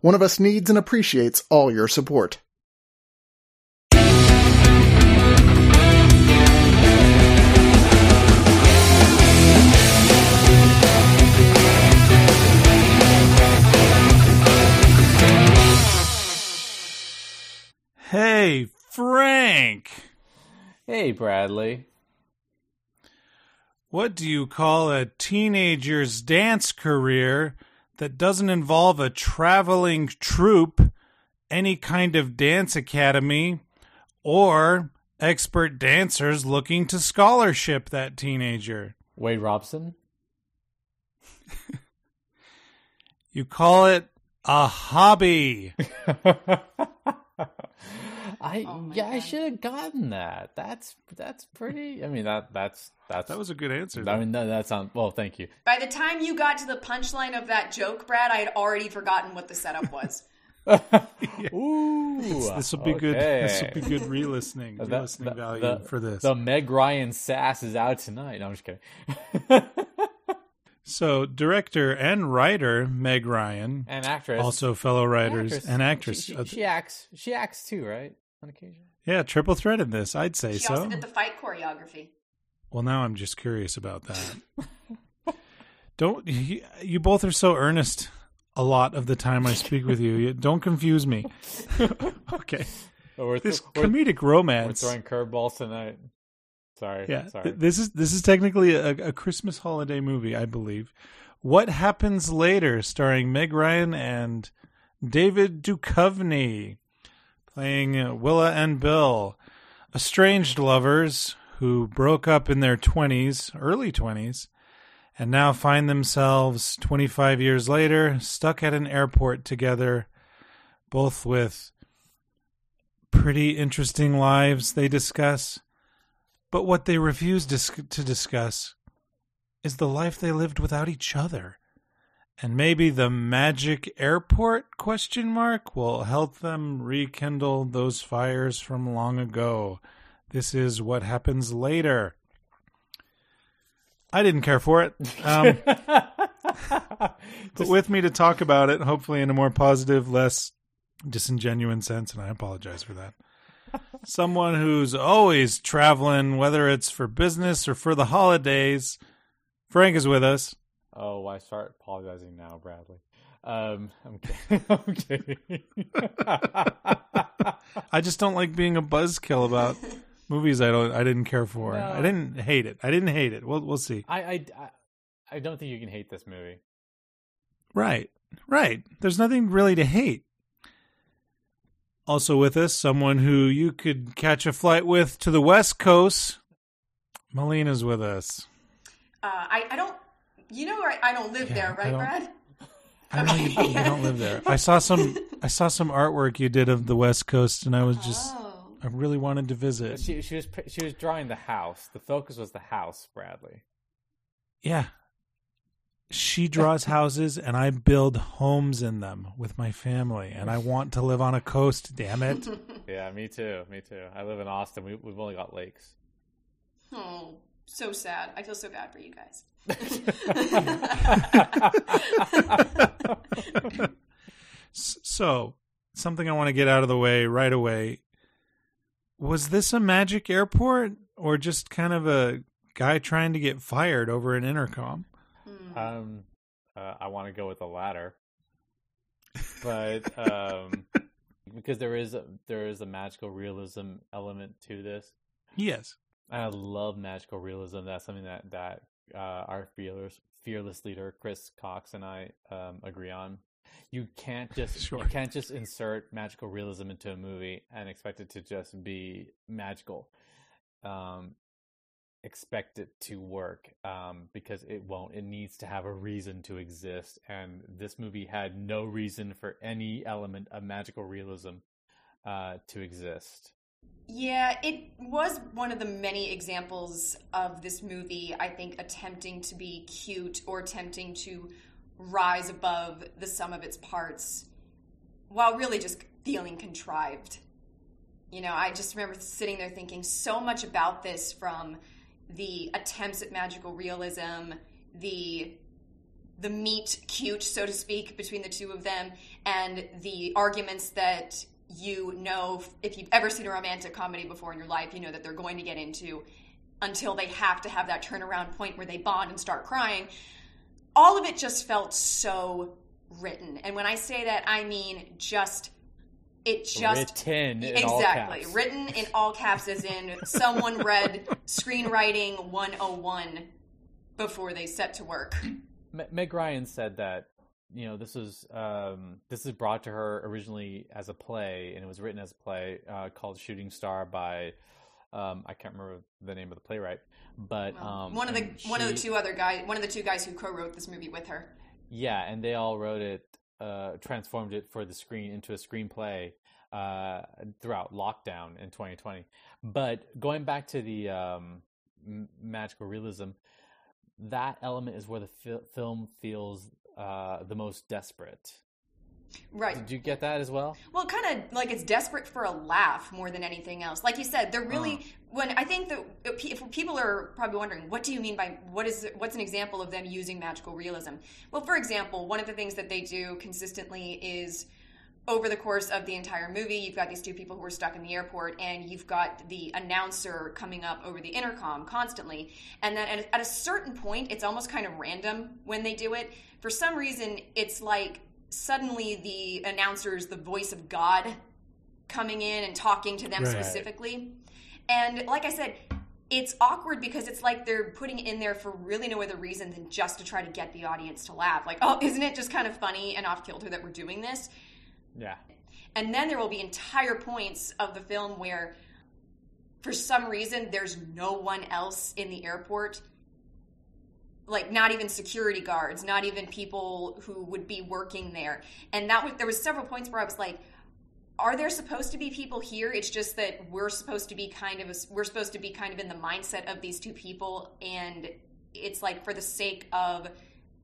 One of Us needs and appreciates all your support. Hey, Frank. Hey, Bradley. What do you call a teenager's dance career that doesn't involve a traveling troupe, any kind of dance academy, or expert dancers looking to scholarship that teenager? Wade Robson? You call it a hobby. I Oh my yeah, I should have gotten that. That's that's pretty. I mean that that's that's That was a good answer. I mean that, that sounds well. Thank you. By the time you got to the punchline of that joke, Brad, I had already forgotten what the setup was. Ooh, This will be good. This will be good re-listening, The- re-listening the- value the- for this. The Meg Ryan sass is out tonight. No, I'm just kidding. so, director and writer Meg Ryan, and actress, also fellow writers actress. and actress. She, Uh, she, she acts. She acts too, right? On occasion. yeah, triple threat in this. I'd say She so. also did the fight choreography. Well, now I'm just curious about that. don't you, you both are so earnest a lot of the time I speak with you. You- Don't confuse me. okay. Oh, we're, This we're, comedic we're romance. throwing curveballs tonight. Sorry. Yeah, Sorry. th- this is this is technically a, a Christmas holiday movie, I believe. What happens later, starring Meg Ryan and David Duchovny, playing Willa and Bill, estranged lovers who broke up in their twenties, early twenties, and now find themselves twenty five years later stuck at an airport together, both with pretty interesting lives they discuss. But what they refuse dis- to discuss is the life they lived without each other. And maybe the magic airport question mark will help them rekindle those fires from long ago. This is what happens later. I didn't care for it. Um, but with me to talk about it, hopefully in a more positive, less disingenuous sense, and I apologize for that. Someone who's always traveling, whether it's for business or for the holidays. Frank is with us. Oh, why start apologizing now, Bradley? Um, I'm kidding. I'm kidding. I just don't like being a buzzkill about movies I don't I didn't care for. No. I didn't hate it. I didn't hate it. We'll we'll see. I, I, I, I don't think you can hate this movie. Right. Right. There's nothing really to hate. Also with us, someone who you could catch a flight with to the West Coast. Melina's with us. Uh, I, I don't, you know, I, I don't live Yeah, there, I right, don't- Brad? I know you, you don't live there. I saw some I saw some artwork you did of the West Coast and I was just Oh. I really wanted to visit. She, she was, she was drawing the house. The focus was the house, Bradley. Yeah. She draws houses and I build homes in them with my family and I want to live on a coast, damn it. Yeah, me too. Me too. I live in Austin. We, we've only got lakes. Oh, so sad. I feel so bad for you guys. So, something I want to get out of the way right away. Was this a magic airport or just kind of a guy trying to get fired over an intercom? Um, uh, I want to go with the latter, but um, because there is a, there is a magical realism element to this. Yes. I love magical realism. That's something that that uh, our fearless fearless leader Chris Cox and I um, agree on. You can't just Sure. you can't just insert magical realism into a movie and expect it to just be magical. Um, expect it to work um, because it won't. It needs to have a reason to exist, and this movie had no reason for any element of magical realism uh, to exist. Yeah, it was one of the many examples of this movie, I think, attempting to be cute or attempting to rise above the sum of its parts while really just feeling contrived. You know, I just remember sitting there thinking so much about this from the attempts at magical realism, the the meet cute, so to speak, between the two of them, and the arguments that you know if you've ever seen a romantic comedy before in your life, you know that they're going to get into until they have to have that turnaround point where they bond and start crying. All of it just felt so written. And when I say that, I mean just it just written exactly written in all caps as in someone read screenwriting 101 before they set to work meg ryan said that you know this was um, this is brought to her originally as a play and it was written as a play uh, called shooting star by um, i can't remember the name of the playwright but well, um, one of the she, one of the two other guys one of the two guys who co-wrote this movie with her yeah and they all wrote it uh, transformed it for the screen into a screenplay uh, throughout lockdown in 2020. But going back to the um, magical realism, that element is where the fi- film feels uh, the most desperate. Right. Did you get that as well? Well, kind of like it's desperate for a laugh more than anything else. Like you said, they're really uh. when I think that if people are probably wondering, what do you mean by what is what's an example of them using magical realism? Well, for example, one of the things that they do consistently is over the course of the entire movie, you've got these two people who are stuck in the airport, and you've got the announcer coming up over the intercom constantly. And then at a certain point, it's almost kind of random when they do it. For some reason, it's like suddenly the announcer is the voice of God coming in and talking to them right. specifically. And like I said, it's awkward because it's like they're putting it in there for really no other reason than just to try to get the audience to laugh. Like, oh, isn't it just kind of funny and off kilter that we're doing this? Yeah. And then there will be entire points of the film where, for some reason, there's no one else in the airport like not even security guards, not even people who would be working there. And that was there was several points where I was like, are there supposed to be people here? It's just that we're supposed to be kind of we're supposed to be kind of in the mindset of these two people, and it's like for the sake of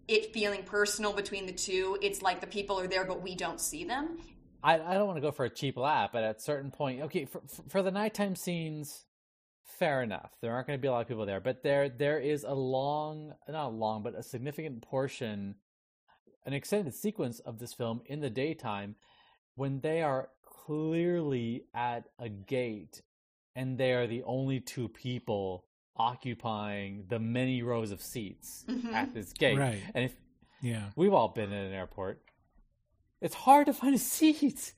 it feeling personal between the two, it's like the people are there but we don't see them. I, I don't want to go for a cheap laugh, but at a certain point, okay, for, for the nighttime scenes, fair enough. There aren't going to be a lot of people there, but there there is a long, not long, but a significant portion, an extended sequence of this film in the daytime when they are clearly at a gate and they are the only two people occupying the many rows of seats mm-hmm. at this gate. Right. And if yeah, we've all been in an airport, it's hard to find a seat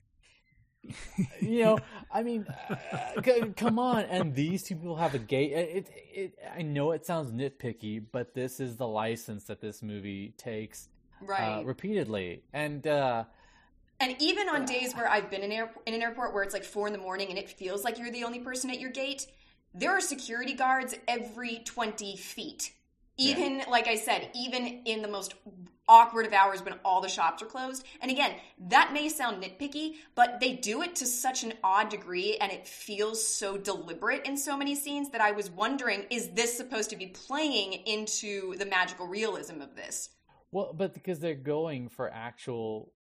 you know, I mean, uh, come on. And these two people have a gate. It, it, it, I know it sounds nitpicky, but this is the license that this movie takes uh, right uh, repeatedly. And uh, and even on days where I've been in, air, in an airport where it's like four in the morning and it feels like you're the only person at your gate, there are security guards every twenty feet. Even yeah. like I said, even in the most awkward of hours when all the shops are closed. And again, that may sound nitpicky, but they do it to such an odd degree and it feels so deliberate in so many scenes that I was wondering is this supposed to be playing into the magical realism of this? Well, but because they're going for actual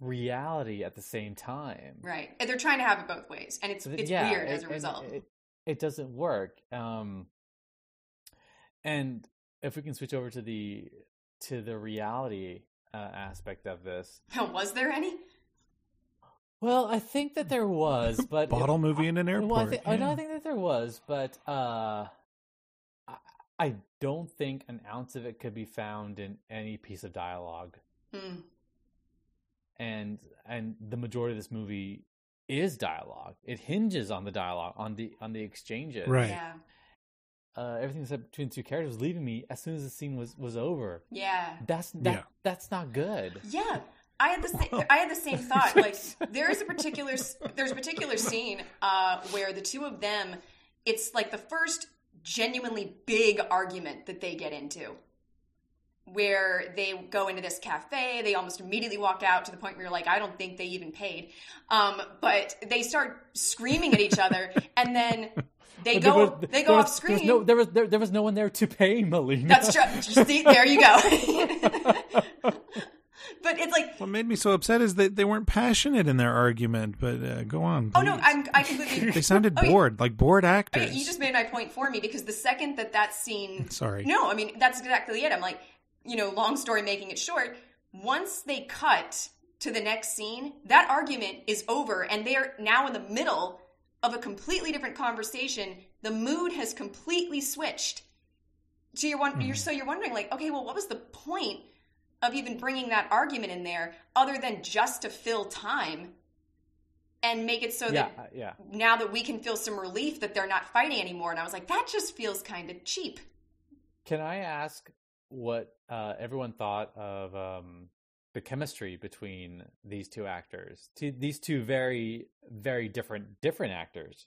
reality at the same time. Right. And they're trying to have it both ways. And it's it's yeah, weird as a result. It, it, doesn't work. Um and if we can switch over to the to the reality uh, aspect of this. Was there any? Well, I think that there was, but bottle it, movie in an airport. Well, I, think, yeah. I think that there was, but uh, I, I, don't think an ounce of it could be found in any piece of dialogue. Hmm. And and the majority of this movie is dialogue. It hinges on the dialogue, on the on the exchanges. Right. Yeah uh, everything said between two characters leaving me as soon as the scene was was over. Yeah, that's that, yeah. that's not good. Yeah, I had the same, I had the same thought. Like there is a particular there's a particular scene uh, where the two of them, it's like the first genuinely big argument that they get into where they go into this cafe they almost immediately walk out to the point where you're like i don't think they even paid um, but they start screaming at each other and then they There go was- they there go was- off screen There was no, there was, there, there was no one there to pay Melina. that's true see, there you go but it's like What made me so upset is that they weren't passionate in their argument. But uh, go on. oh no i'm i completely they sounded Okay. bored, like bored actors. Okay, you just made my point for me because the second that that scene Sorry. no i mean that's exactly it i'm like you know long story making it short once they cut to the next scene that argument is over and they're now in the middle of a completely different conversation the mood has completely switched so you're, one, you're so you're wondering like okay well what was the point of even bringing that argument in there other than just to fill time and make it so yeah, that uh, yeah. now that we can feel some relief that they're not fighting anymore. And I was like, that just feels kind of cheap. Can I ask what uh, everyone thought of um, the chemistry between these two actors? Two, these two very, very different, different actors.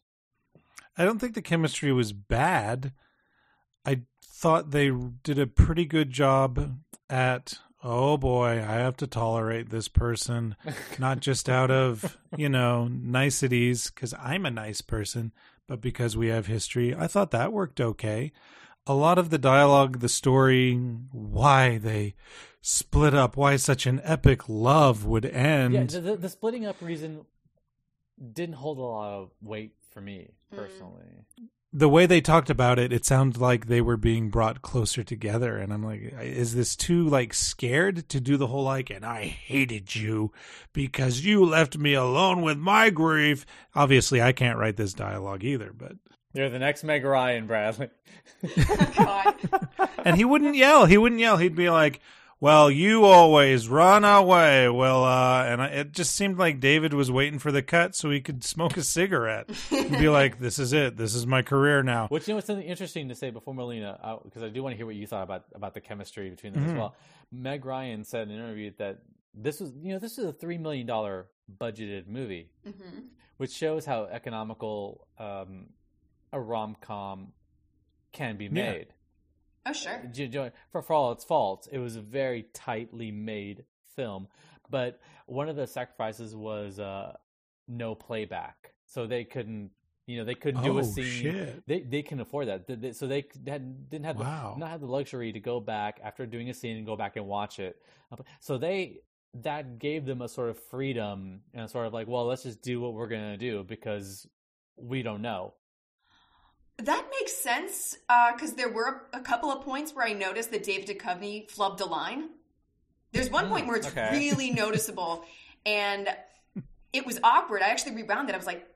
I don't think the chemistry was bad. I thought they did a pretty good job at oh boy, I have to tolerate this person, not just out of, you know, niceties cuz I'm a nice person, but because we have history. I thought that worked okay. A lot of the dialogue, the story, why they split up, why such an epic love would end. yeah, the, the, the splitting up reason didn't hold a lot of weight for me Mm. personally. the way they talked about it, it sounded like they were being brought closer together. And I'm like, is this too like scared to do the whole like, and I hated you because you left me alone with my grief? Obviously, I can't write this dialogue either, but You're the next Meg Ryan, Bradley. And he wouldn't yell. He wouldn't yell. He'd be like, "Well, you always run away." Well, uh, and I, it just seemed like David was waiting for the cut so he could smoke a cigarette. He'd be like, "This is it. This is my career now." Which you know, what's something interesting to say before Melina, because I do want to hear what you thought about about the chemistry between them as well. Meg Ryan said in an interview that this was, you know, this is a three million dollar budgeted movie, hmm which shows how economical um, a rom com can be Yeah. made. Oh, sure. J- j- For, for all its faults, it was a very tightly made film. But one of the sacrifices was uh, no playback, so they couldn't, you know, they couldn't do Oh, a scene. shit. They they can afford that, They- they- so they had, didn't have Wow. the, not have the luxury to go back after doing a scene and go back and watch it. So they that gave them a sort of freedom and sort of like, well, let's just do what we're gonna do because we don't know. That makes sense because there were a couple of points where I noticed that David Duchovny flubbed a line. There's one point where it's okay. really noticeable, and it was awkward. I actually rewound it. I was like,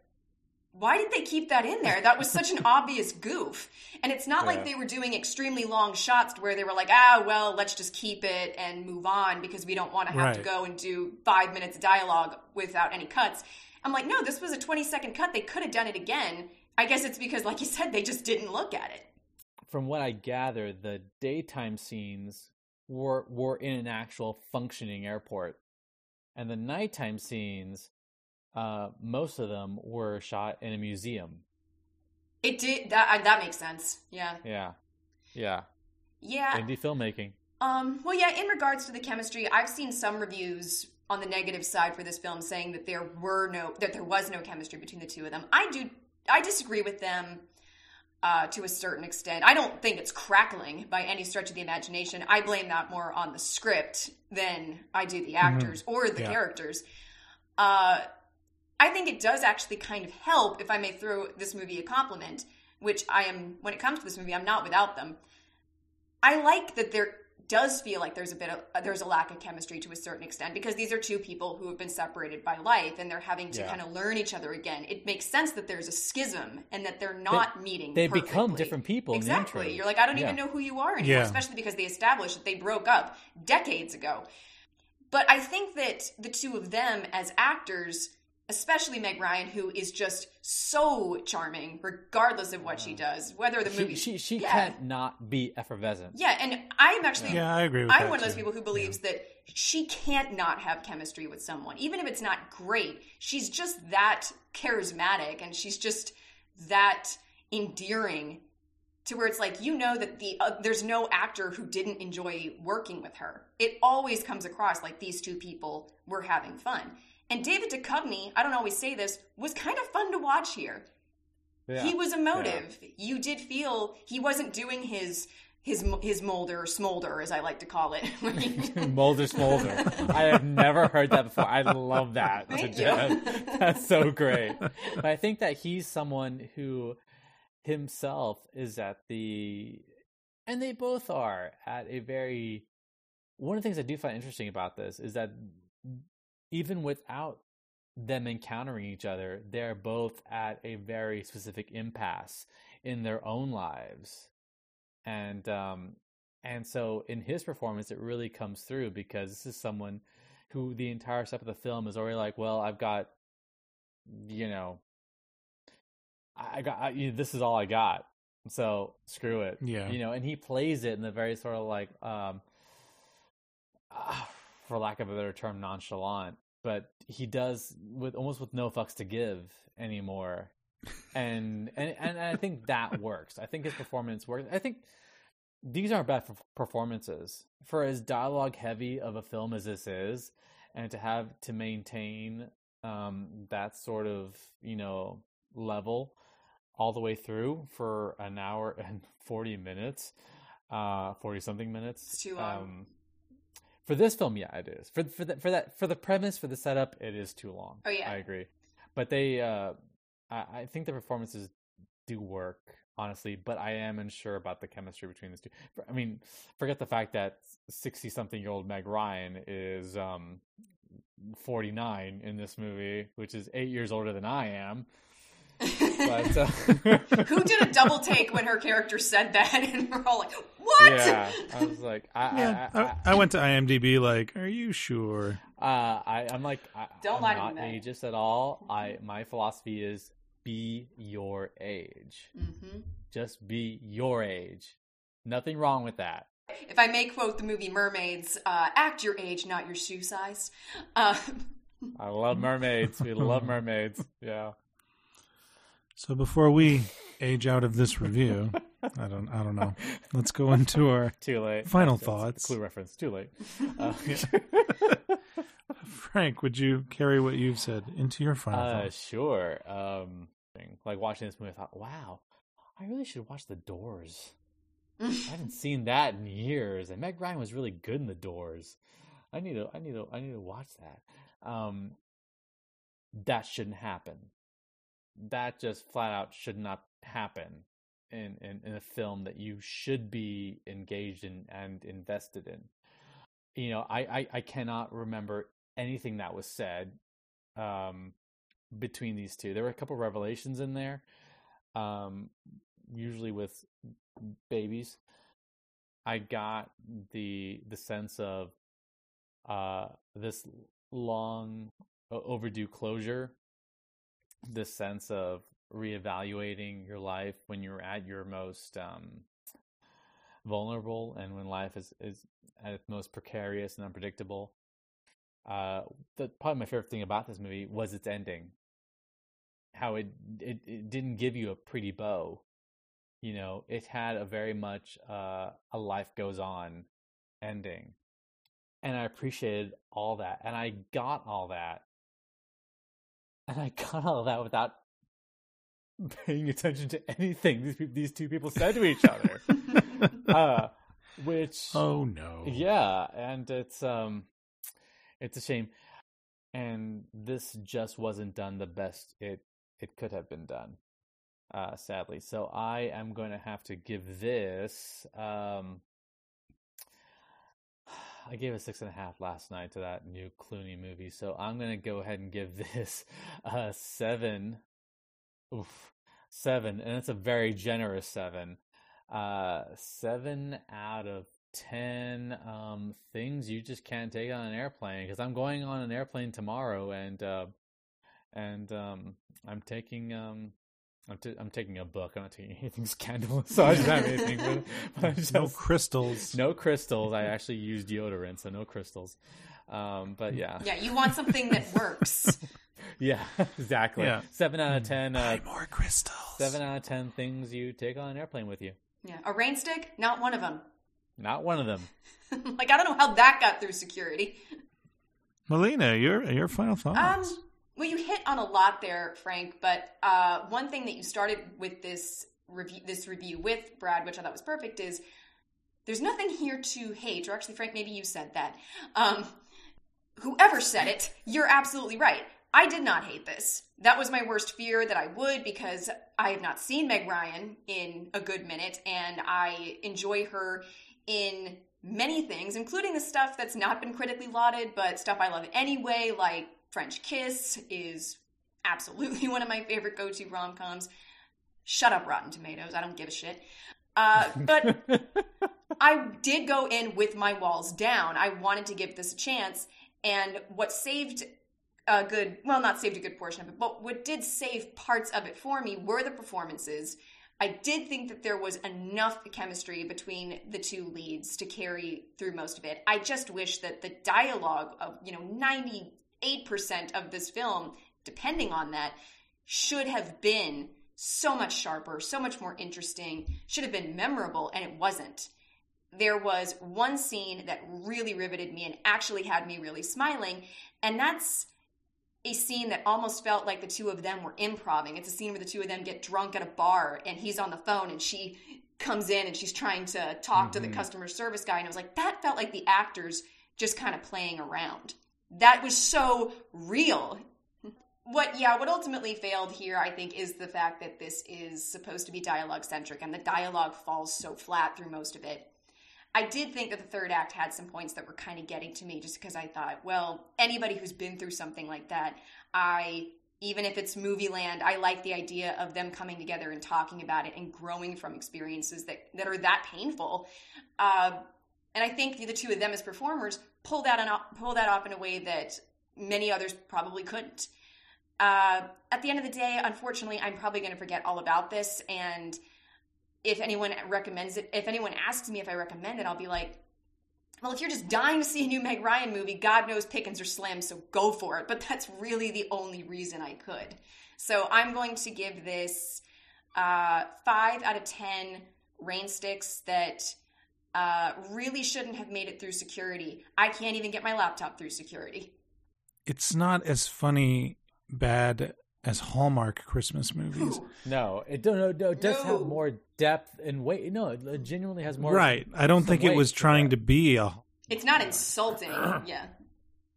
why did they keep that in there? That was such an obvious goof. And it's not Yeah. like they were doing extremely long shots where they were like, ah, well, let's just keep it and move on because we don't want to have to go and do five minutes of dialogue without any cuts. I'm like, no, this was a 20 second cut. They could have done it again. I guess it's because, like you said, they just didn't look at it. from what I gather, the daytime scenes were were in an actual functioning airport, and the nighttime scenes, uh, most of them were shot in a museum. It did that. That makes sense. Yeah, Yeah, yeah, yeah. indie filmmaking. Um, well, yeah, in regards to the chemistry, I've seen some reviews on the negative side for this film saying that there were no that there was no chemistry between the two of them. I do I disagree with them uh, to a certain extent. I don't think it's crackling by any stretch of the imagination. I blame that more on the script than I do the actors or the Yeah. characters. Uh, I think it does actually kind of help, if I may throw this movie a compliment, which I am, when it comes to this movie, I'm not without them. I like that there does feel like there's a bit of uh, there's a lack of chemistry to a certain extent because these are two people who have been separated by life and they're having to Yeah. kind of learn each other again. It makes sense that there's a schism and that they're not meeting. they become different people in the Exactly. You're like, I don't Yeah. even know who you are anymore, Yeah. especially because they established that they broke up decades ago. But I think that the two of them as actors, especially Meg Ryan, who is just so charming, regardless of what she does, whether the movie she, she yeah. can't not be effervescent. yeah, and I'm actually Yeah, I agree with I'm that, one of those too. people who believes that she can't not have chemistry with someone, even if it's not great. She's just that charismatic, and she's just that endearing to where it's like you know that the uh, there's no actor who didn't enjoy working with her. It always comes across like these two people were having fun. And David Duchovny, I don't always say this, was kind of fun to watch here. Yeah. He was emotive. You did feel he wasn't doing his his his Mulder smolder, as I like to call it. Mulder smolder. I have never heard that before. I love that. Thank you. That's so great. But I think that he's someone who himself is at the, and they both are at a very. One of the things I do find interesting about this is that even without them encountering each other, they're both at a very specific impasse in their own lives. And um and so in his performance it really comes through because this is someone who the entire step of the film is already like, well, I've got you know I got I, you know, this is all I got. So screw it. Yeah. You know, and he plays it in the very sort of like um ah, for lack of a better term nonchalant but he does with almost with no fucks to give anymore and and and I think that works. I think his performance works. I think these aren't bad performances for as dialogue heavy of a film as this is, and to have to maintain um, that sort of you know level all the way through for an hour and forty minutes, uh, forty something minutes. It's too long. Um, for this film, yeah, it is. For for that for that for the premise for the setup, it is too long. Oh, yeah. I agree. But they, uh, I, I think the performances do work honestly. But I am unsure about the chemistry between these two. I mean, forget the fact that sixty something year old Meg Ryan is um forty nine in this movie, which is eight years older than I am. But uh, Who did a double take when her character said that, and we're all like, "What?" Yeah, I was like, I, Yeah, I, I, I, I went to IMDb. Like, are you sure? Uh, I, I'm like, I, Don't I'm lie to not me, Meg. ageist at all. I my philosophy is be your age. hmm Just be your age. Nothing wrong with that. If I may quote the movie Mermaids, uh, "Act your age, not your shoe size." Uh, I love mermaids. We love mermaids. Yeah. So before we age out of this review, I don't, I don't know. Let's go into our Too late. Final That's- that's thoughts. Clue reference. Too late. Uh, Frank. Would you carry what you've said into your final uh, thoughts? sure. Um, like watching this movie, I thought, wow, I really should watch The Doors. I haven't seen that in years, and Meg Ryan was really good in The Doors. I need to, I need to, I need to watch that. Um, that shouldn't happen. That just flat out should not happen in, in, in a film that you should be engaged in and invested in. You know, I, I, I cannot remember anything that was said um, between these two. There were a couple revelations in there, um, usually with babies. I got the the sense of uh, this long overdue closure, this sense of reevaluating your life when you're at your most um, vulnerable and when life is, is at its most precarious and unpredictable. Uh, the probably my favorite thing about this movie was its ending. How it it, it didn't give you a pretty bow. You know, it had a very much uh, a life goes on ending. And I appreciated all that. And I got all that. And I got all that without paying attention to anything these, these two people said to each other. uh, which Oh no. yeah, and it's um it's a shame. And this just wasn't done the best it it could have been done. Uh sadly. So I am going to have to give this um I gave a six and a half last night to that new Clooney movie, so I'm gonna go ahead and give this a seven. Oof, seven, and it's a very generous seven. Uh, seven out of ten um, things you just can't take on an airplane because I'm going on an airplane tomorrow, and uh, and um, I'm taking um, I'm, t- I'm taking a book. I'm not taking anything scandalous, so I don't have anything. But, but just, No crystals. no crystals. I actually use deodorant, so no crystals. Um, but yeah, yeah, you want something that works. yeah, exactly. Yeah. Seven out of ten. Uh, Buy more crystals. seven out of ten things you take on an airplane with you. Yeah, a rain stick, not one of them. Not one of them. like I don't know how that got through security. Melina, your your final Um, thoughts. Well, you hit on a lot there, Frank. But uh, one thing that you started with this review, this review with Brad, which I thought was perfect, is there's nothing here to hate. Or actually, Frank, maybe you said that. Um, whoever said it, you're absolutely right. I did not hate this. That was my worst fear that I would because I have not seen Meg Ryan in a good minute, and I enjoy her in many things, including the stuff that's not been critically lauded, but stuff I love anyway, like French Kiss is absolutely one of my favorite go-to rom-coms. Shut up, Rotten Tomatoes. I don't give a shit. Uh, but I did go in with my walls down. I wanted to give this a chance, and what saved a good well not saved a good portion of it but what did save parts of it for me were the performances i did think that there was enough chemistry between the two leads to carry through most of it i just wish that the dialogue of you know 98% of this film depending on that should have been so much sharper so much more interesting should have been memorable and it wasn't there was one scene that really riveted me and actually had me really smiling and that's a scene that almost felt like the two of them were improving. It's a scene where the two of them get drunk at a bar and he's on the phone and she comes in and she's trying to talk mm-hmm. to the customer service guy. And I was like, that felt like the actors just kind of playing around. That was so real. What, yeah, what ultimately failed here, I think, is the fact that this is supposed to be dialogue centric and the dialogue falls so flat through most of it. I did think that the third act had some points that were kind of getting to me just because I thought, well, anybody who's been through something like that, I even if it's movie land, I like the idea of them coming together and talking about it and growing from experiences that, that are that painful. Uh, and I think the two of them as performers pull that, on, pull that off in a way that many others probably couldn't. Uh, at the end of the day, unfortunately, I'm probably going to forget all about this and if anyone recommends it, if anyone asks me if I recommend it, I'll be like, well, if you're just dying to see a new Meg Ryan movie, God knows Pickens are slim, so go for it. But that's really the only reason I could. So I'm going to give this uh, five out of 10 rain sticks that uh, really shouldn't have made it through security. I can't even get my laptop through security. It's not as funny bad as Hallmark Christmas movies. No, it no, no, it does no. have more depth and weight. No, it genuinely has more. Right. I don't think it was trying to be a. It's not insulting. yeah.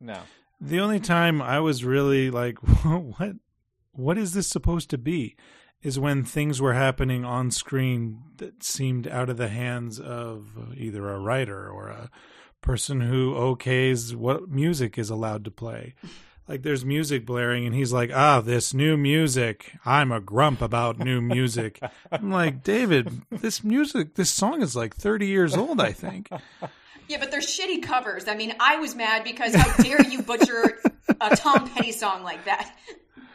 No. The only time I was really like, what, what is this supposed to be, is when things were happening on screen that seemed out of the hands of either a writer or a person who okays what music is allowed to play. Like there's music blaring and he's like ah this new music. I'm a grump about new music. I'm like david this music this song is like 30 years old i think. Yeah but they're shitty covers. I mean i was mad because how dare you butcher a tom petty song like that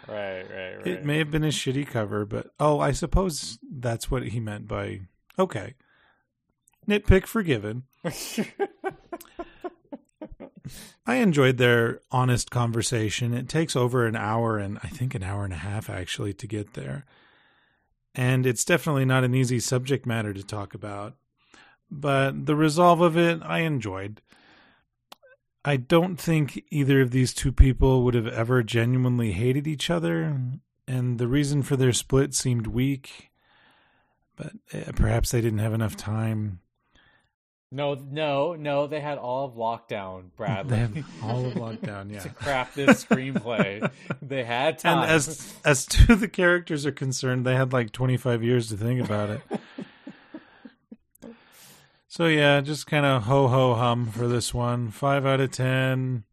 right right right it may have been a shitty cover but oh i suppose that's what he meant by okay nitpick forgiven I enjoyed their honest conversation. It takes over an hour and I think an hour and a half actually to get there. And it's definitely not an easy subject matter to talk about. But the resolve of it, I enjoyed. I don't think either of these two people would have ever genuinely hated each other, and the reason for their split seemed weak. But eh, perhaps they didn't have enough time no, no, no. They had all of lockdown, Bradley. They had all of lockdown, yeah. to craft this screenplay, they had time. And as as to the characters are concerned, they had like twenty five years to think about it. So yeah, just kind of ho ho hum for this one. Five out of ten.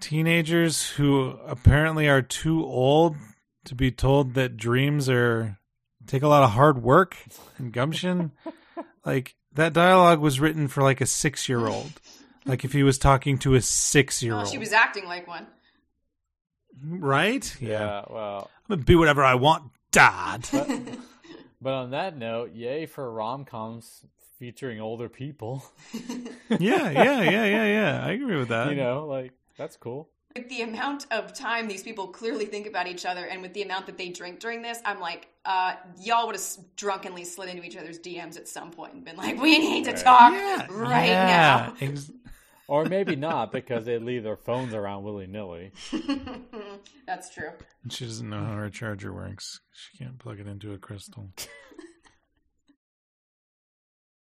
Teenagers who apparently are too old to be told that dreams are take a lot of hard work and gumption. like that dialogue was written for like a six year old. like if he was talking to a six year old. she was acting like one. Right? Yeah, yeah well. I'm going to be whatever I want, Dad. But, but on that note, yay for rom coms featuring older people. yeah, yeah, yeah, yeah, yeah. I agree with that. You know, like, that's cool. with the amount of time these people clearly think about each other and with the amount that they drink during this, I'm like, uh, y'all would have drunkenly slid into each other's DMs at some point and been like, we need to talk right yeah, now. Or maybe not because they leave their phones around willy nilly. That's true. she doesn't know how her charger works. She can't plug it into a crystal.